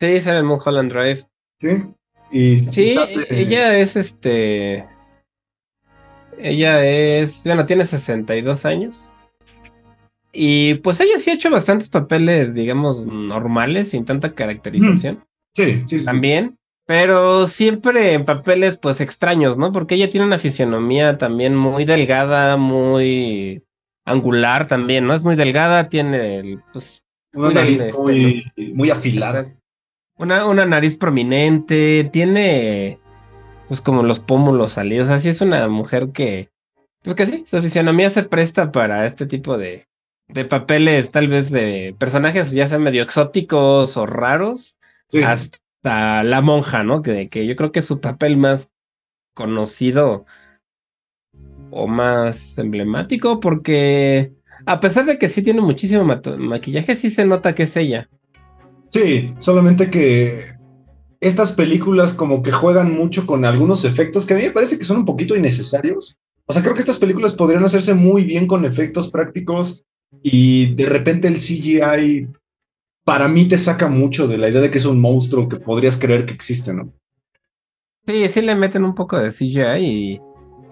Sí, sale en Mulholland Drive. ¿sí? Y Sí, sale- ella es este, ella es, bueno, tiene 62 años. Y pues ella sí ha hecho bastantes papeles, digamos, normales, sin tanta caracterización. Sí, sí, sí. también, pero siempre en papeles pues extraños, ¿no? Porque ella tiene una fisionomía también muy delgada, muy angular también, ¿no? Es muy delgada, tiene el, pues, Una muy nariz este, muy, muy afilada. una, una nariz prominente, tiene pues como los pómulos salidos, así es una mujer que, pues que sí, su fisionomía se presta para este tipo de, de papeles, tal vez de personajes ya sean medio exóticos o raros Sí. hasta la monja, ¿no? Que, que yo creo que su papel más conocido o más emblemático, porque a pesar de que sí tiene muchísimo maquillaje, sí se nota que es ella. Sí, solamente que estas películas como que juegan mucho con algunos efectos que a mí me parece que son un poquito innecesarios. O sea, creo que estas películas podrían hacerse muy bien con efectos prácticos y de repente el CGI para mí te saca mucho de la idea de que es un monstruo que podrías creer que existe, ¿no? Sí, sí le meten un poco de CGI y,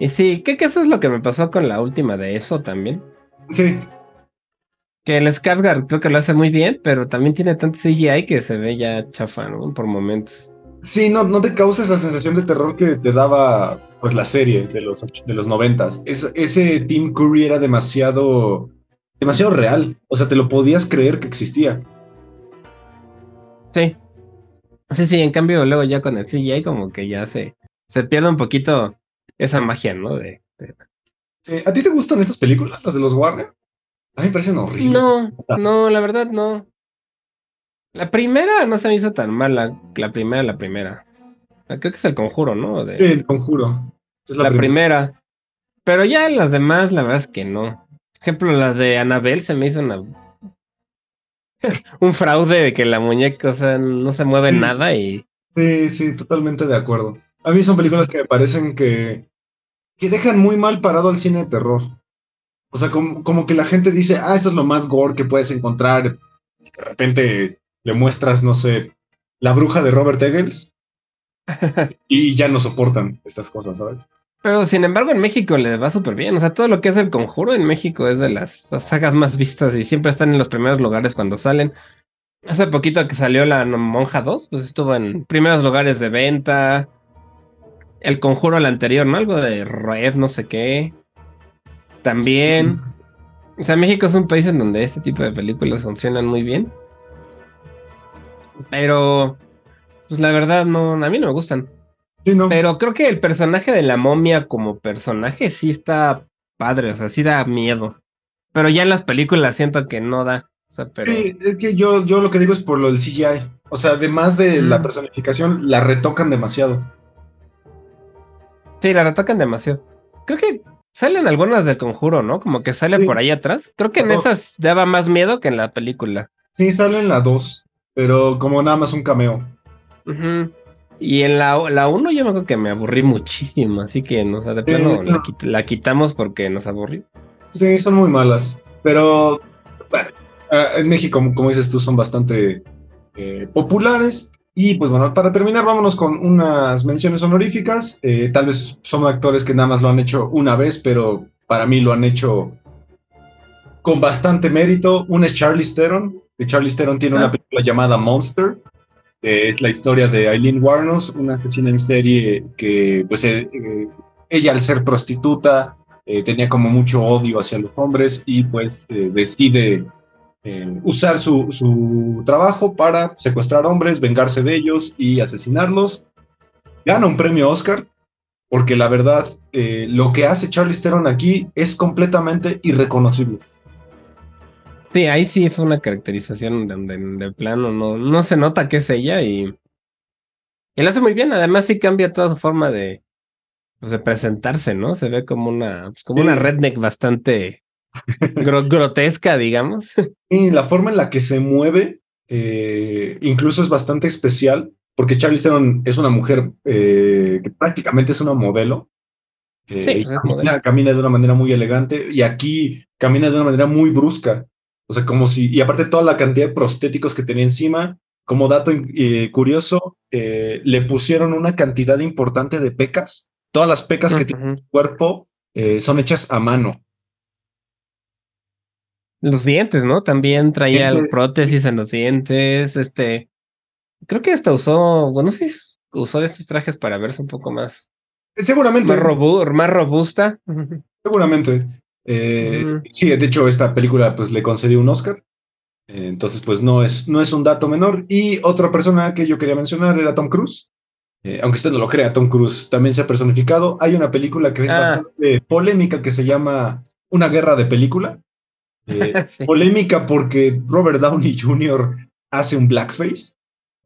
y sí, que, que eso es lo que me pasó con la última de eso también. Sí, Que el Skarsgård creo que lo hace muy bien, pero también tiene tanto CGI que se ve ya chafa, ¿no? Por momentos. sí, no, no te causa esa sensación de terror que te daba pues la serie de los, de los noventas. Es- ese Tim Curry era demasiado, demasiado real. O sea, te lo podías creer que existía. Sí. Sí, sí, en cambio luego ya con el CGI como que ya se, se pierde un poquito esa magia, ¿no? De, de- Eh, ¿A ti te gustan estas películas, las de los Warner? A mí me parecen horribles. No, no, la verdad no. La primera no se me hizo tan mala, la primera, la primera. Creo que es el conjuro, ¿no? De, Sí, el conjuro. Es la prim- primera. Pero ya las demás, la verdad es que no. ejemplo, las de Annabelle se me hizo una. un fraude de que la muñeca, o sea, no se mueve Sí. nada y. Sí, sí, totalmente de acuerdo. A mí son películas que me parecen que, que dejan muy mal parado al cine de terror. O sea, como, como que la gente dice, ah, esto es lo más gore que puedes encontrar. De repente le muestras, no sé, la bruja de Robert Eggers y ya no soportan estas cosas, ¿sabes? Pero sin embargo, en México le va súper bien. O sea, todo lo que es el conjuro en México es de las sagas más vistas y siempre están en los primeros lugares cuando salen. Hace poquito que salió la Monja 2, pues estuvo en primeros lugares de venta. El conjuro al anterior, ¿no? Algo de Red, no sé qué. También. O sea, México es un país en donde este tipo de películas funcionan muy bien. Pero, pues la verdad, no, a mí no me gustan. Sí, no. Pero creo que el personaje de la momia como personaje sí está padre, o sea, sí da miedo. Pero ya en las películas siento que no da. O sea, pero. Sí, es que yo, yo lo que digo es por lo del CGI. O sea, además de la Mm. personificación, la retocan demasiado. Sí, la retocan demasiado. Creo que salen algunas del conjuro, ¿no? Como que sale Sí. por ahí atrás. Creo que en esas daba más miedo que en la película. Sí, sale en la 2, pero como nada más un cameo. Y en la, la 1 yo me acuerdo que me aburrí muchísimo, así que, o sea, de plano la, quit- la quitamos porque nos aburrió. Sí, son muy malas. Pero bueno, ah, en México, como, como dices tú, son bastante eh, populares. Y pues bueno, para terminar, vámonos con unas menciones honoríficas. Eh, tal vez son actores que nada más lo han hecho una vez, pero para mí lo han hecho con bastante mérito. Uno es Charlie Theron, que Charlie Theron tiene Ah. una película llamada Monster, que es la historia de Eileen Warnos, una asesina en serie que, pues, eh, eh, ella al ser prostituta eh, tenía como mucho odio hacia los hombres y pues eh, decide eh, usar su, su trabajo para secuestrar hombres, vengarse de ellos y asesinarlos. Gana un premio Oscar porque la verdad eh, lo que hace Charlie Theron aquí es completamente irreconocible. Sí, ahí sí fue una caracterización de plano no, no se nota que es ella y, y lo hace muy bien. Además, sí cambia toda su forma de, pues, de presentarse, ¿no? Se ve como una, pues, como Sí. una redneck bastante gro- grotesca, digamos. Y la forma en la que se mueve eh, incluso es bastante especial, porque Charlize Theron es una mujer eh, que prácticamente es una modelo. Eh, Sí, pues es camina, modelo. camina de una manera muy elegante y aquí camina de una manera muy brusca. O sea, como si, y aparte toda la cantidad de prostéticos que tenía encima, como dato curioso, le pusieron una cantidad importante de pecas. Todas las pecas que tiene su cuerpo son hechas a mano. Los dientes, ¿no? También traía Dientes. prótesis en los dientes. Este, creo que hasta usó, bueno, no sé si usó estos trajes para verse un poco más, Seguramente. más, robu- más robusta. Seguramente. Eh. Sí, de hecho, esta película pues le concedió un Oscar. Eh, entonces, pues no es, no es un dato menor. Y otra persona que yo quería mencionar era Tom Cruise. Eh, aunque usted no lo crea, Tom Cruise también se ha personificado. Hay una película que es Ah. bastante polémica que se llama Una guerra de película. Eh, Sí. Polémica porque Robert Downey Jr. hace un blackface.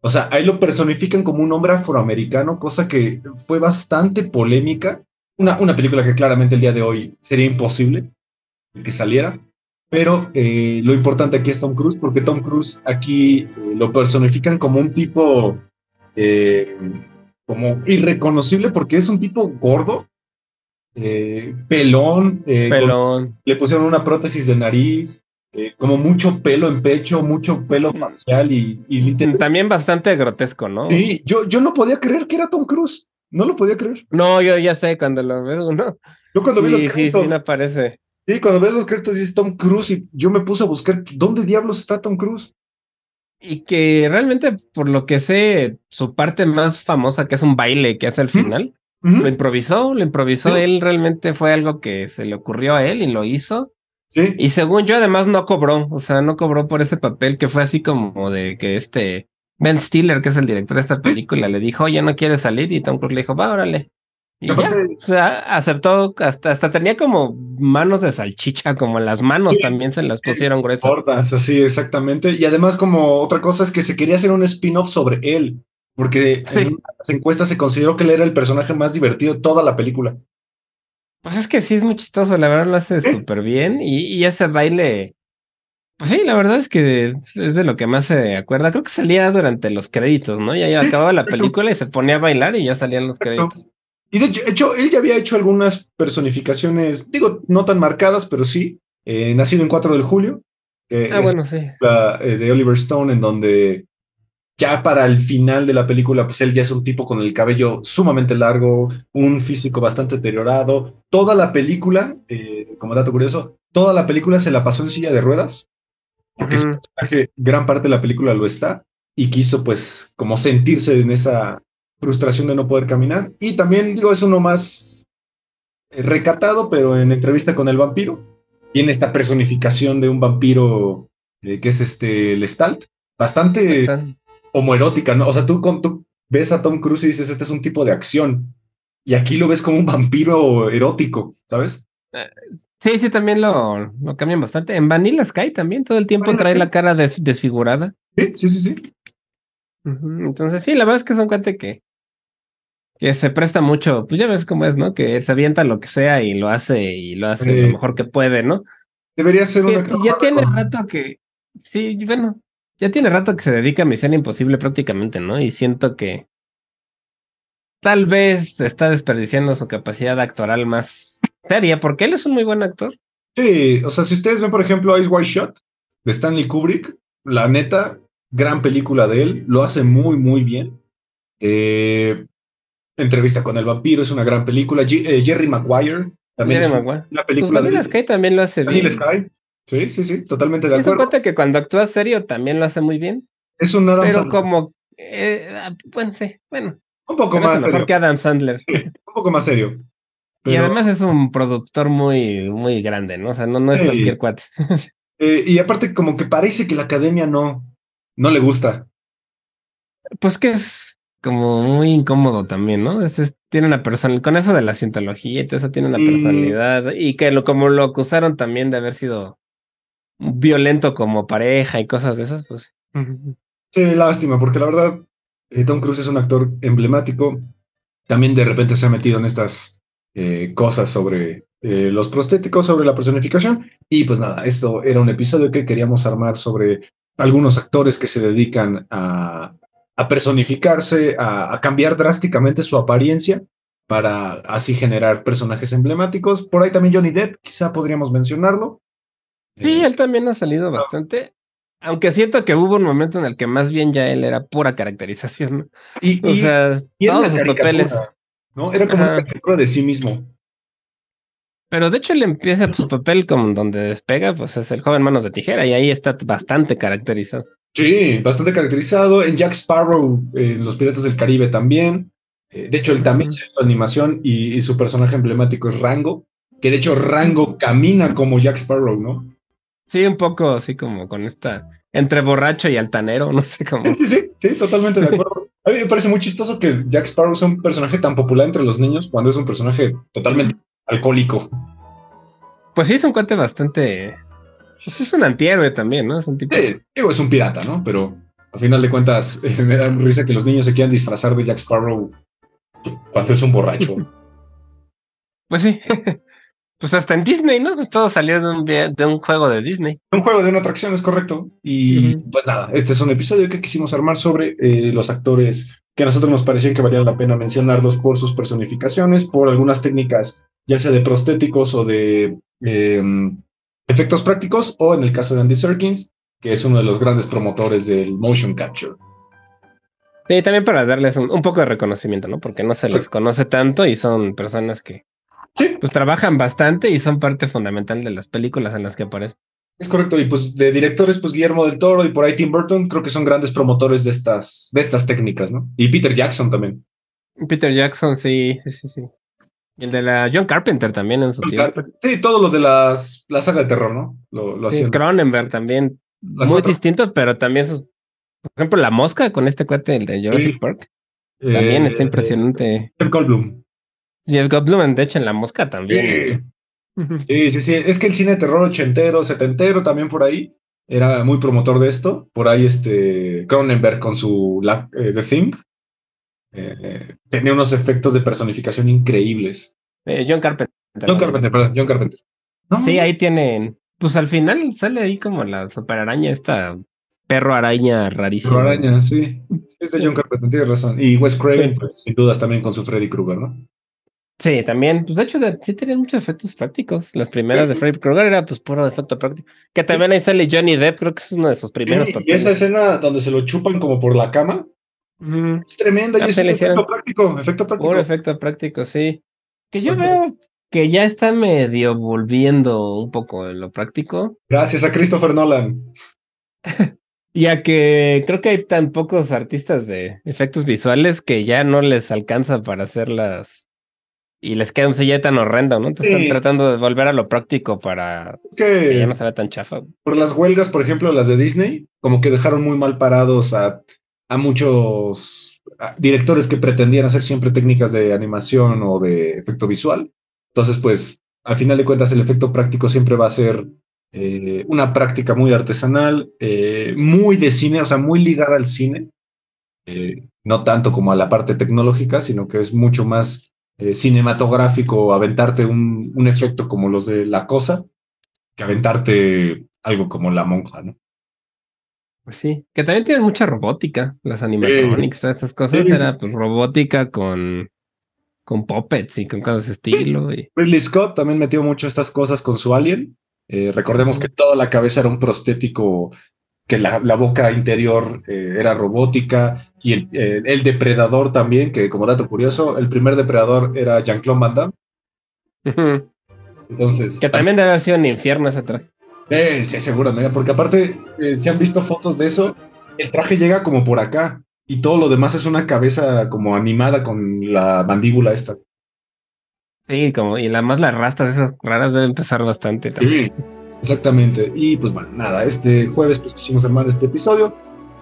O sea, ahí lo personifican como un hombre afroamericano, cosa que fue bastante polémica. Una, una película que claramente el día de hoy sería imposible que saliera. Pero eh, lo importante aquí es Tom Cruise, porque Tom Cruise aquí eh, lo personifican como un tipo eh, como irreconocible, porque es un tipo gordo, eh, pelón, eh, con- Pelón. le pusieron una prótesis de nariz, eh, como mucho pelo en pecho, mucho pelo facial y, y literal- También bastante grotesco, ¿no? Sí, yo, yo no podía creer que era Tom Cruise. No lo podía creer. No, yo ya sé cuando lo veo, ¿no? Yo cuando vi Sí, los sí, sí, créditos, me parece. sí, cuando vi los créditos dice Tom Cruise y yo me puse a buscar dónde diablos está Tom Cruise. Y que realmente, por lo que sé, su parte más famosa, que es un baile que hace al final, Lo improvisó, lo improvisó Sí. él, realmente fue algo que se le ocurrió a él y lo hizo. Sí, Y según yo, además no cobró, o sea, no cobró por ese papel que fue así como de que este Ben Stiller, que es el director de esta película, le dijo, oye, no quiere salir, y Tom Cruise le dijo, va, órale. Y ya, o sea, aceptó, hasta, hasta tenía como manos de salchicha, como las manos Sí. también se las pusieron gruesas. gordas, así exactamente. Y además como otra cosa es que se quería hacer un spin-off sobre él, porque Sí. en las encuestas se consideró que él era el personaje más divertido de toda la película. Pues es que sí es muy chistoso, la verdad lo hace súper bien. Y, y, ese baile, pues sí, la verdad es que es de lo que más se acuerda. Creo que salía durante los créditos, ¿no? Ya, ya acababa la película y se ponía a bailar y ya salían los créditos. Y de hecho, él ya había hecho algunas personificaciones, digo, no tan marcadas, pero sí. Eh, nacido en 4 de julio. ah, bueno, sí. La, eh, de Oliver Stone, en donde ya para el final de la película, pues él ya es un tipo con el cabello sumamente largo, un físico bastante deteriorado. Toda la película, eh, como dato curioso, toda la película se la pasó en silla de ruedas, porque su personaje, gran parte de la película lo está, y quiso pues como sentirse en esa frustración de no poder caminar. Y también, digo, es uno más eh, recatado, pero en entrevista con el vampiro, tiene esta personificación de un vampiro eh, que es este Lestalt, bastante homoerótica, ¿no? O sea, tú, con, tú ves a Tom Cruise y dices, este es un tipo de acción. Y aquí lo ves como un vampiro erótico, ¿sabes? Sí, sí, también lo, lo cambian bastante. En Vanilla Sky también todo el tiempo trae la cara desfigurada. Sí, sí, sí, sí. Entonces, sí, la verdad es que es un cuate que, que se presta mucho, pues ya ves cómo es, ¿no? Que se avienta lo que sea y lo hace y lo hace lo mejor que puede, ¿no? Debería ser una. ya tiene rato que, sí, bueno, ya tiene rato que se dedica a Misión Imposible prácticamente, ¿no? Y siento que tal vez está desperdiciando su capacidad actoral más seria, porque él es un muy buen actor. Sí, o sea, si ustedes ven, por ejemplo, Ice White Shot de Stanley Kubrick, la neta, gran película de él, lo hace muy, muy bien. Eh, Entrevista con el vampiro es una gran película. Eh, Jerry Maguire también es una película. Pues Sky también lo hace bien. Sky. Sí, sí, sí, totalmente de acuerdo. Es cuenta que cuando actúa serio también lo hace muy bien. Es un Adam Pero como, eh, ah, bueno, sí, bueno. Un poco más serio. Mejor que Adam Sandler. un poco más serio. Y además es un productor muy, muy grande, ¿no? O sea, no, no es cualquier cuate. Eh, y aparte, como que parece que la academia no, no le gusta. Pues que es como muy incómodo también, ¿no? tiene una personalidad, con eso de la cientología y todo eso tiene una personalidad. Y que lo, como lo acusaron también de haber sido violento como pareja y cosas de esas, pues. Sí, lástima, porque la verdad, eh, Tom Cruise es un actor emblemático. También de repente se ha metido en estas eh, cosas sobre eh, los prostéticos, sobre la personificación. Y pues nada, esto era un episodio que queríamos armar sobre algunos actores que se dedican a, personificarse, a, a, cambiar drásticamente su apariencia para así generar personajes emblemáticos. Por ahí también Johnny Depp, quizá podríamos mencionarlo. Sí, él también ha salido bastante. Aunque siento que hubo un momento en el que más bien ya él era pura caracterización. Y, o sea, todos sus papeles. ¿no? Era como un una de sí mismo. Pero de hecho él empieza su papel como donde despega, pues es el joven manos de tijera y ahí está bastante caracterizado. Sí, bastante caracterizado. En Jack Sparrow, en Los Piratas del Caribe también. Eh, de hecho, él también se hizo animación y, y, su personaje emblemático es Rango, que de hecho Rango camina como Jack Sparrow, ¿no? Sí, un poco así como con esta, entre borracho y altanero, no sé cómo. Sí, sí, sí, totalmente de acuerdo. A mí me parece muy chistoso que Jack Sparrow sea un personaje tan popular entre los niños cuando es un personaje totalmente alcohólico. Pues sí, es un cuate bastante. Pues es un antihéroe también, ¿no? Es un tipo. Sí, digo, es un pirata, ¿no? Pero al final de cuentas, me da risa que los niños se quieran disfrazar de Jack Sparrow cuando es un borracho. Pues sí. Pues hasta en Disney, ¿no? Pues todo salió de un, de un juego de Disney. Un juego de una atracción, es correcto. Y pues nada, este es un episodio que quisimos armar sobre eh, los actores que a nosotros nos parecían que valía la pena mencionarlos por sus personificaciones, por algunas técnicas, ya sea de prostéticos o de em, efectos prácticos, o en el caso de Andy Serkins, que es uno de los grandes promotores del motion capture. Sí, también para darles un, un poco de reconocimiento, ¿no? Porque no se les conoce tanto y son personas que Sí. Pues trabajan bastante y son parte fundamental de las películas en las que aparecen. Es correcto, y pues de directores, pues Guillermo del Toro y por ahí Tim Burton, creo que son grandes promotores de estas, de estas técnicas, ¿no? Y Peter Jackson también. Peter Jackson, sí, sí, sí. Y el de la John Carpenter también en su tiempo. Sí, todos los de las, la saga de terror, ¿no? Lo, lo sí, Cronenberg también. Las muy distinto, pero también sus, por ejemplo, la mosca con este cuate, el de Jurassic sí. Park. También eh, está impresionante. Jeff Goldblum. Jeff Goldblum, de hecho, en La Mosca también. Sí. sí, sí, Es que el cine de terror ochentero, setentero, también por ahí, era muy promotor de esto. Por ahí, este Cronenberg con su eh, The Thing eh, tenía unos efectos de personificación increíbles. Eh, John Carpenter John Carpenter, perdón, John Carpenter. Sí, ahí tienen. Pues al final sale ahí como la super araña, esta perro araña rarísima. Perro araña, sí. Es de John Carpenter, tienes razón. Y Wes Craven, pues sin dudas también con su Freddy Krueger, ¿no? Sí, también. Pues de hecho, sí tenían muchos efectos prácticos. Las primeras de Freddy Krueger era pues puro efecto práctico. Que también ahí sale Johnny Depp, creo que es uno de sus primeros. y esa escena donde se lo chupan como por la cama. Es tremenda y es efecto práctico, efecto práctico. Puro efecto práctico, sí. Que yo veo que ya está medio volviendo un poco en lo práctico. Gracias a Christopher Nolan. ya que creo que hay tan pocos artistas de efectos visuales que ya no les alcanza para hacerlas y les queda un sello tan horrendo, ¿no? Entonces están tratando de volver a lo práctico para que, ya no se vea tan chafa. Por las huelgas, por ejemplo, las de Disney, como que dejaron muy mal parados a, a muchos directores que pretendían hacer siempre técnicas de animación o de efecto visual. Entonces, pues, al final de cuentas, el efecto práctico siempre va a ser eh, una práctica muy artesanal, eh, muy de cine, o sea, muy ligada al cine. Eh, no tanto como a la parte tecnológica, sino que es mucho más eh, cinematográfico aventarte un, un, efecto como los de La Cosa que aventarte algo como La Monja, ¿no? Pues sí, que también tienen mucha robótica, las animatronics, todas estas cosas, era pues robótica con, con puppets y con cosas de estilo. Y... Ridley Scott también metió mucho estas cosas con su Alien. Eh, recordemos que toda la cabeza era un prostético que la, boca interior eh, era robótica y el, eh, el, depredador también, que como dato curioso, el primer depredador era Jean-Claude Van Damme. Entonces, que también debe haber sido un infierno ese traje. Eh, sí, seguramente, porque aparte, si han visto fotos de eso, el traje llega como por acá y todo lo demás es una cabeza como animada con la mandíbula esta. Sí, como, y además las rastas esas raras deben pesar bastante también. Sí. Exactamente. Y pues bueno, nada, este jueves pues quisimos armar este episodio.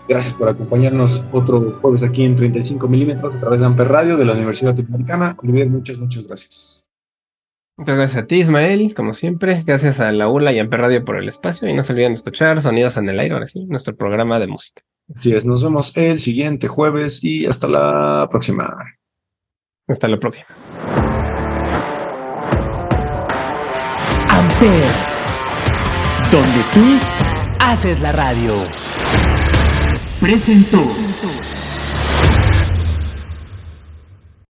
Gracias por acompañarnos otro jueves aquí en 35 milímetros a través de Amper Radio de la Universidad Latinoamericana. Olivier, muchas, muchas gracias. Muchas gracias a ti, Ismael, como siempre. Gracias a la ULA y Amper Radio por el espacio. Y no se olviden de escuchar Sonidos en el Aire, ahora sí, nuestro programa de música. Así es, nos vemos el siguiente jueves y hasta la próxima. Hasta la próxima. Amper donde tú haces la radio. Presentó.